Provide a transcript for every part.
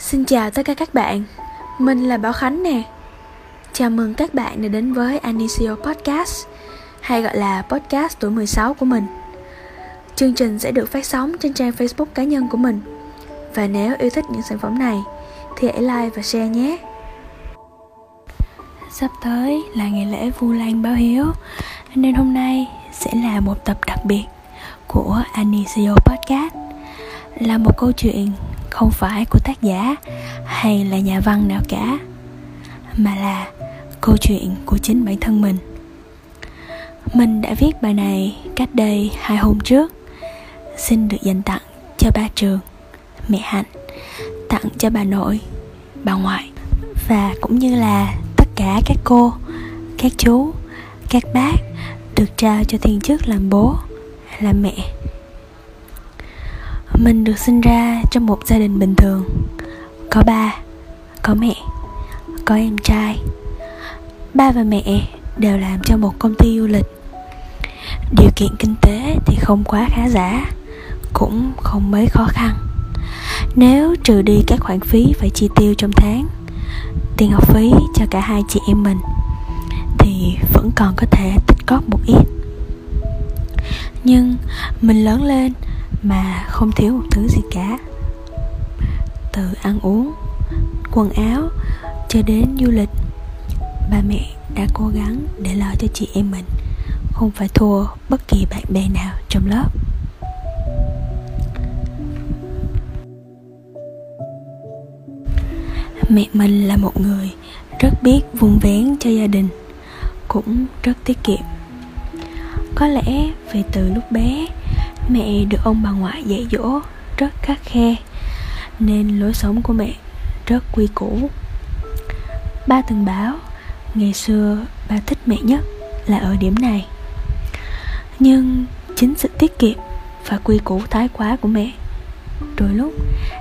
Xin chào tất cả các bạn, mình là Bảo Khánh nè. Chào mừng các bạn đã đến với Anisio Podcast Hay gọi là podcast tuổi 16 của mình. Chương trình sẽ được phát sóng trên trang Facebook cá nhân của mình. Và nếu yêu thích những sản phẩm này Thì hãy like và share nhé. Sắp tới là ngày lễ Vu Lan báo hiếu Nên hôm nay sẽ là một tập đặc biệt của Anisio Podcast. Là một câu chuyện không phải của tác giả hay là nhà văn nào cả, mà là câu chuyện của chính bản thân mình. Mình đã viết bài này cách đây hai hôm trước. Xin được dành tặng cho ba trường, mẹ hạnh, tặng cho bà nội, bà ngoại, và cũng như là tất cả các cô, các chú, các bác được trao cho thiên chức làm bố, làm mẹ mình được sinh ra trong một gia đình bình thường. Có ba, có mẹ, có em trai. Ba và mẹ đều làm cho một công ty du lịch. Điều kiện kinh tế thì không quá khá giả, cũng không mấy khó khăn. Nếu trừ đi các khoản phí phải chi tiêu trong tháng, tiền học phí cho cả hai chị em mình, thì vẫn còn có thể tích cóp một ít. Nhưng mình lớn lên mà không thiếu một thứ gì cả. Từ ăn uống, quần áo cho đến du lịch, ba mẹ đã cố gắng để lo cho chị em mình, không phải thua bất kỳ bạn bè nào trong lớp. Mẹ mình là một người rất biết vun vén cho gia đình, cũng rất tiết kiệm. Có lẽ vì từ lúc bé mẹ được ông bà ngoại dạy dỗ rất khắc khe, nên lối sống của mẹ rất quy củ. Ba từng báo ngày xưa ba thích mẹ nhất là ở điểm này. Nhưng chính sự tiết kiệm và quy củ thái quá của mẹ đôi lúc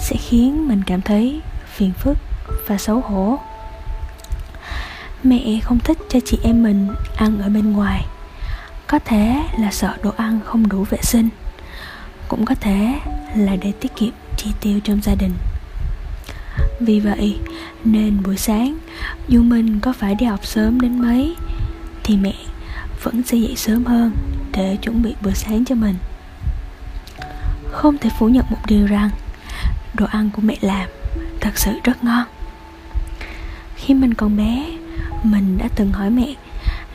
sẽ khiến mình cảm thấy phiền phức và xấu hổ. Mẹ không thích cho chị em mình ăn ở bên ngoài, có thể là sợ đồ ăn không đủ vệ sinh cũng có thể là để tiết kiệm chi tiêu trong gia đình. Vì vậy, nên buổi sáng, dù mình có phải đi học sớm đến mấy, thì mẹ vẫn sẽ dậy sớm hơn để chuẩn bị bữa sáng cho mình. Không thể phủ nhận một điều rằng, đồ ăn của mẹ làm thật sự rất ngon. Khi mình còn bé, mình đã từng hỏi mẹ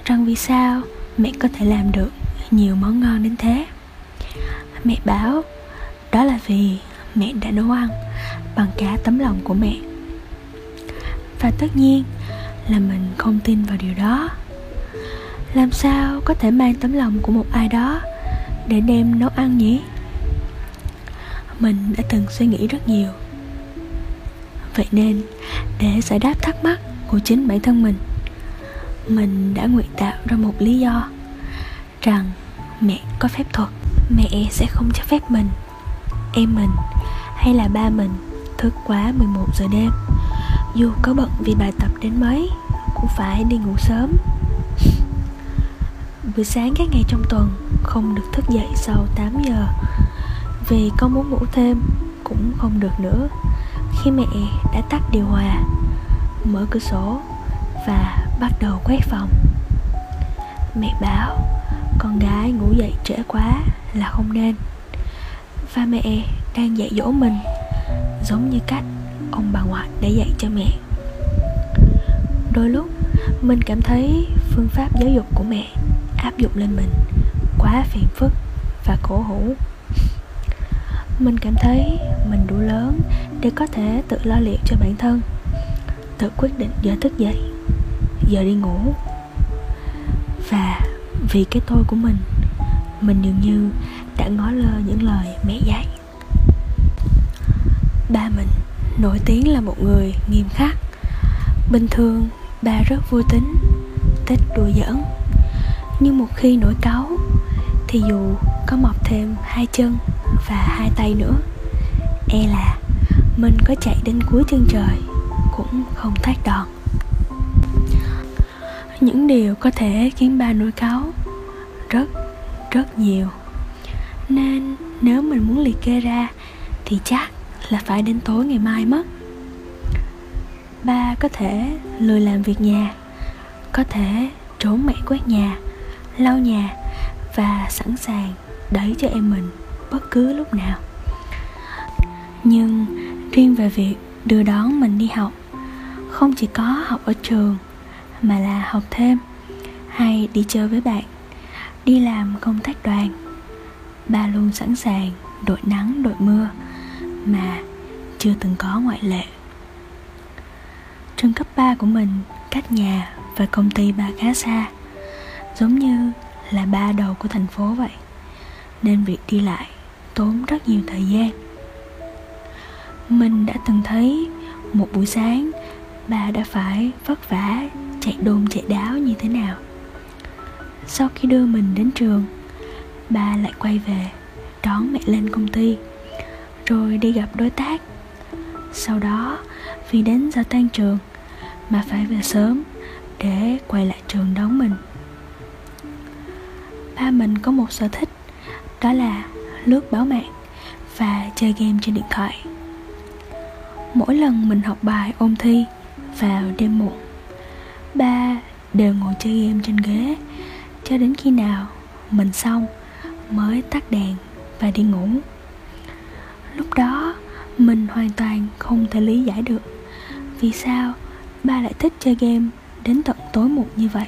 rằng vì sao mẹ có thể làm được nhiều món ngon đến thế mẹ bảo đó là vì mẹ đã nấu ăn bằng cả tấm lòng của mẹ. Và tất nhiên là mình không tin vào điều đó. Làm sao có thể mang tấm lòng của một ai đó để đem nấu ăn nhỉ? Mình đã từng suy nghĩ rất nhiều. Vậy nên, để giải đáp thắc mắc của chính bản thân mình mình đã nguyện tạo ra một lý do rằng mẹ có phép thuật mẹ sẽ không cho phép mình. Em mình, hay là ba mình, thức quá 11 giờ đêm. Dù có bận vì bài tập đến mấy, cũng phải đi ngủ sớm. Buổi sáng các ngày trong tuần không được thức dậy sau 8 giờ. Vì con muốn ngủ thêm cũng không được nữa. Khi mẹ đã tắt điều hòa, mở cửa sổ và bắt đầu quét phòng. Mẹ bảo con gái ngủ dậy trễ quá là không nên. Và mẹ đang dạy dỗ mình, giống như cách ông bà ngoại đã dạy cho mẹ. Đôi lúc, mình cảm thấy phương pháp giáo dục của mẹ áp dụng lên mình quá phiền phức và cổ hủ. Mình cảm thấy mình đủ lớn để có thể tự lo liệu cho bản thân, tự quyết định giờ thức dậy, giờ đi ngủ. Và vì cái tôi của mình. Mình dường như đã ngó lơ những lời mẹ dạy. Ba mình nổi tiếng là một người nghiêm khắc. Bình thường, ba rất vui tính, thích đùa giỡn. Nhưng một khi nổi cáu, thì dù có mọc thêm hai chân và hai tay nữa e là mình có chạy đến cuối chân trời cũng không thoát đòn những điều có thể khiến ba nổi cáu rất rất nhiều. Nên nếu mình muốn liệt kê ra, thì chắc là phải đến tối ngày mai mất. Ba có thể lười làm việc nhà, có thể trốn mẹ quét nhà, lau nhà và sẵn sàng đẩy cho em mình bất cứ lúc nào. Nhưng riêng về việc đưa đón mình đi học, không chỉ có học ở trường mà là học thêm, hay đi chơi với bạn, đi làm công tác đoàn. Ba luôn sẵn sàng đội nắng, đội mưa mà chưa từng có ngoại lệ. Trường cấp 3 của mình cách nhà và công ty ba khá xa, giống như là ba đầu của thành phố vậy, nên việc đi lại tốn rất nhiều thời gian. Mình đã từng thấy một buổi sáng bà đã phải vất vả chạy đôn, chạy đáo như thế nào. Sau khi đưa mình đến trường, ba lại quay về, đón mẹ lên công ty, rồi đi gặp đối tác. Sau đó, vì đến giờ tan trường mà phải về sớm để quay lại trường đón mình. Ba mình có một sở thích, đó là lướt báo mạng và chơi game trên điện thoại. Mỗi lần mình học bài, ôn thi vào đêm muộn ba đều ngồi chơi game trên ghế. Cho đến khi nào mình xong mới tắt đèn và đi ngủ. Lúc đó, mình hoàn toàn không thể lý giải được vì sao ba lại thích chơi game đến tận tối muộn như vậy.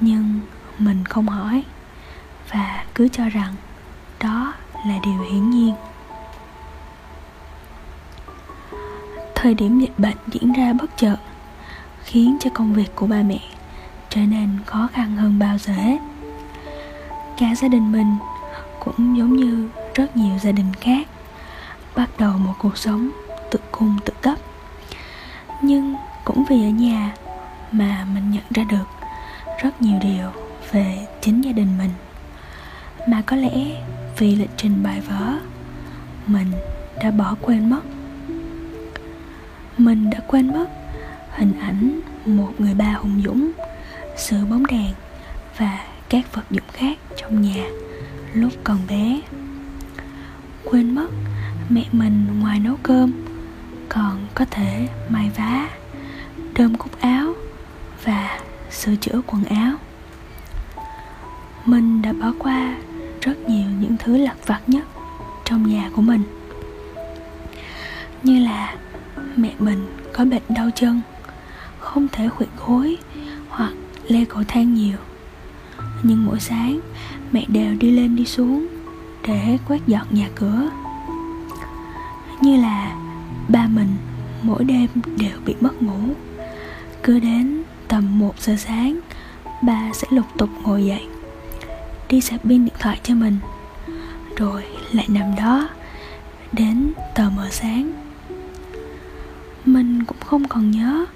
Nhưng mình không hỏi và cứ cho rằng đó là điều hiển nhiên. Thời điểm dịch bệnh diễn ra bất chợt khiến cho công việc của ba mẹ trở nên khó khăn hơn bao giờ hết. Cả gia đình mình cũng giống như rất nhiều gia đình khác, bắt đầu một cuộc sống tự cung tự cấp. Nhưng cũng vì ở nhà mà mình nhận ra được rất nhiều điều về chính gia đình mình. Mà có lẽ vì lịch trình bài vở, mình đã bỏ quên mất. Mình đã quên mất hình ảnh một người ba hùng dũng, sự bóng đèn và các vật dụng khác trong nhà lúc còn bé. Quên mất, mẹ mình ngoài nấu cơm, còn có thể may vá, đơm cúc áo và sửa chữa quần áo. Mình đã bỏ qua rất nhiều những thứ lặt vặt nhất trong nhà của mình, như là mẹ mình có bệnh đau chân không thể khuỵu gối hoặc leo cầu thang nhiều. Nhưng mỗi sáng, mẹ đều đi lên đi xuống để quét dọn nhà cửa. Như là ba mình mỗi đêm đều bị mất ngủ. Cứ đến tầm 1 giờ sáng, ba sẽ lục tục ngồi dậy, đi sạc pin điện thoại cho mình. Rồi lại nằm đó đến tờ mờ sáng. Mình cũng không còn nhớ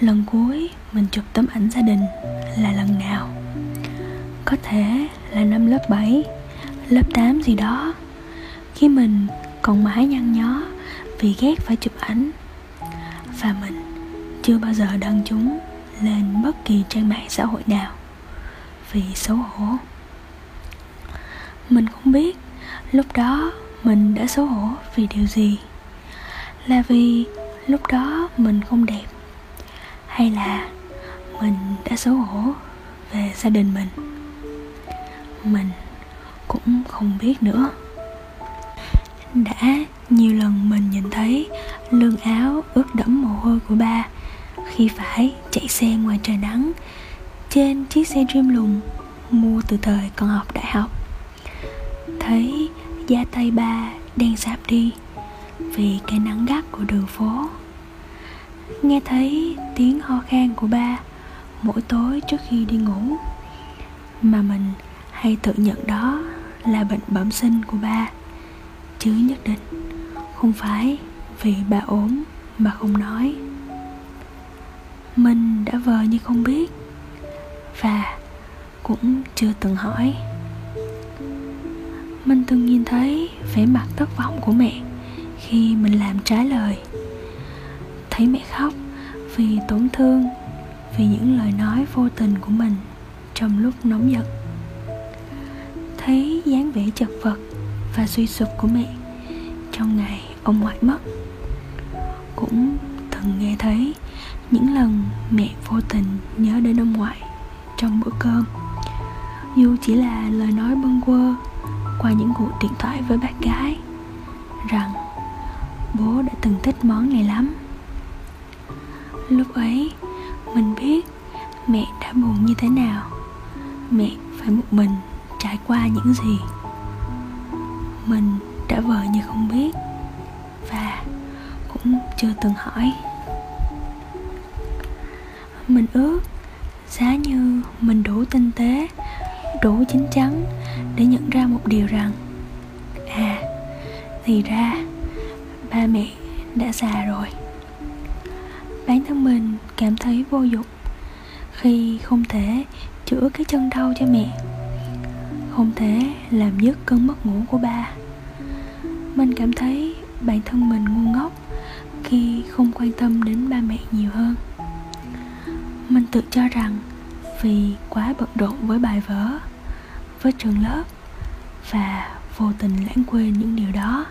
lần cuối mình chụp tấm ảnh gia đình là lần nào? Có thể là năm lớp 7 lớp 8 gì đó. Khi mình còn mãi nhăn nhó vì ghét phải chụp ảnh. Và mình chưa bao giờ đăng chúng lên bất kỳ trang mạng xã hội nào vì xấu hổ. Mình không biết lúc đó mình đã xấu hổ vì điều gì. Là vì lúc đó mình không đẹp hay là mình đã xấu hổ về gia đình mình? Mình cũng không biết nữa. Đã nhiều lần mình nhìn thấy lưng áo ướt đẫm mồ hôi của ba khi phải chạy xe ngoài trời nắng trên chiếc xe dream lùng mua từ thời còn học đại học. Thấy da tay ba đen sạp đi vì cái nắng gắt của đường phố nghe thấy tiếng ho khan của ba, mỗi tối trước khi đi ngủ, mà mình hay tự nhận đó là bệnh bẩm sinh của ba. Chứ nhất định không phải vì ba ốm mà không nói. Mình đã vờ như không biết và cũng chưa từng hỏi. Mình từng nhìn thấy vẻ mặt thất vọng của mẹ khi mình làm trái lời thấy mẹ khóc vì tổn thương, vì những lời nói vô tình của mình trong lúc nóng giận. Thấy dáng vẻ chật vật và suy sụp của mẹ, trong ngày ông ngoại mất cũng từng nghe thấy những lần mẹ vô tình nhớ đến ông ngoại trong bữa cơm. Dù chỉ là lời nói bâng quơ qua những cuộc điện thoại với bác gái, rằng bố đã từng thích món này lắm lúc ấy, mình biết mẹ đã buồn như thế nào. Mẹ phải một mình trải qua những gì. Mình đã vờ như không biết và cũng chưa từng hỏi. Mình ước giá như mình đủ tinh tế, đủ chín chắn để nhận ra một điều rằng à thì ra ba mẹ đã già rồi bản thân mình cảm thấy vô dụng khi không thể chữa cái chân đau cho mẹ. Không thể làm dứt cơn mất ngủ của ba. Mình cảm thấy bản thân mình ngu ngốc khi không quan tâm đến ba mẹ nhiều hơn. Mình tự cho rằng vì quá bận rộn với bài vở, với trường lớp và vô tình lãng quên những điều đó.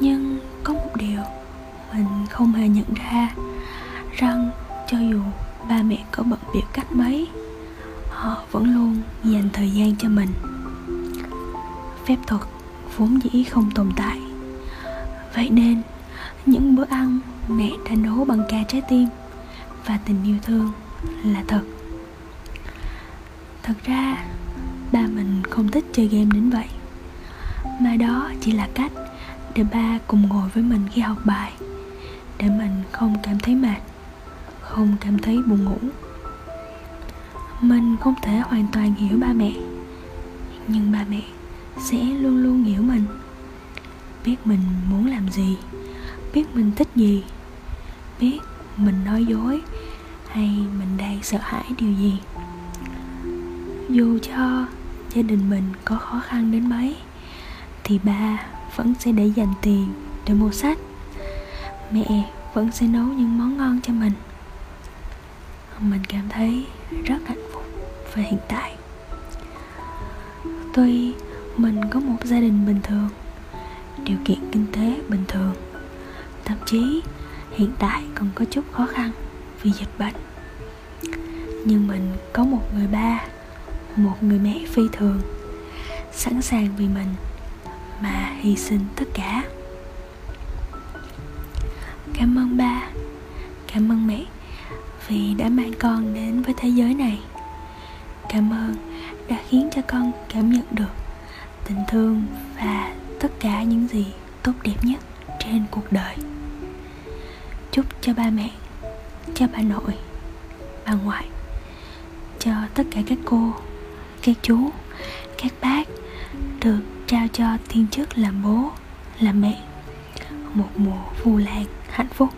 Nhưng không hề nhận ra rằng cho dù ba mẹ có bận biểu cách mấy, họ vẫn luôn dành thời gian cho mình. Phép thuật vốn dĩ không tồn tại. Vậy nên, những bữa ăn mẹ đã nấu bằng cả trái tim và tình yêu thương là thật. Thật ra, ba mình không thích chơi game đến vậy, mà đó chỉ là cách để ba cùng ngồi với mình khi học bài để mình không cảm thấy mệt, không cảm thấy buồn ngủ. Mình không thể hoàn toàn hiểu ba mẹ, nhưng ba mẹ sẽ luôn luôn hiểu mình. Biết mình muốn làm gì, biết mình thích gì, biết mình nói dối hay mình đang sợ hãi điều gì. Dù cho gia đình mình có khó khăn đến mấy, thì ba vẫn sẽ để dành tiền để mua sách mẹ vẫn sẽ nấu những món ngon cho mình. Mình cảm thấy rất hạnh phúc về hiện tại. Tuy mình có một gia đình bình thường, điều kiện kinh tế bình thường, thậm chí hiện tại còn có chút khó khăn vì dịch bệnh. Nhưng mình có một người ba, một người mẹ phi thường, sẵn sàng vì mình mà hy sinh tất cả cảm ơn ba. Cảm ơn mẹ vì đã mang con đến với thế giới này. Cảm ơn đã khiến cho con cảm nhận được tình thương và tất cả những gì tốt đẹp nhất trên cuộc đời. Chúc cho ba mẹ, cho bà nội, bà ngoại, cho tất cả các cô, các chú, các bác được trao cho thiên chức làm bố, làm mẹ một mùa vu lan hạnh phúc.